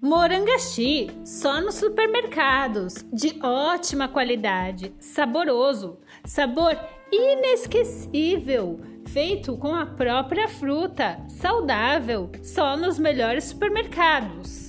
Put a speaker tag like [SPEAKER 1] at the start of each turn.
[SPEAKER 1] Morangaxi, só nos supermercados, de ótima qualidade, saboroso, sabor inesquecível, feito com a própria fruta, saudável, só nos melhores supermercados.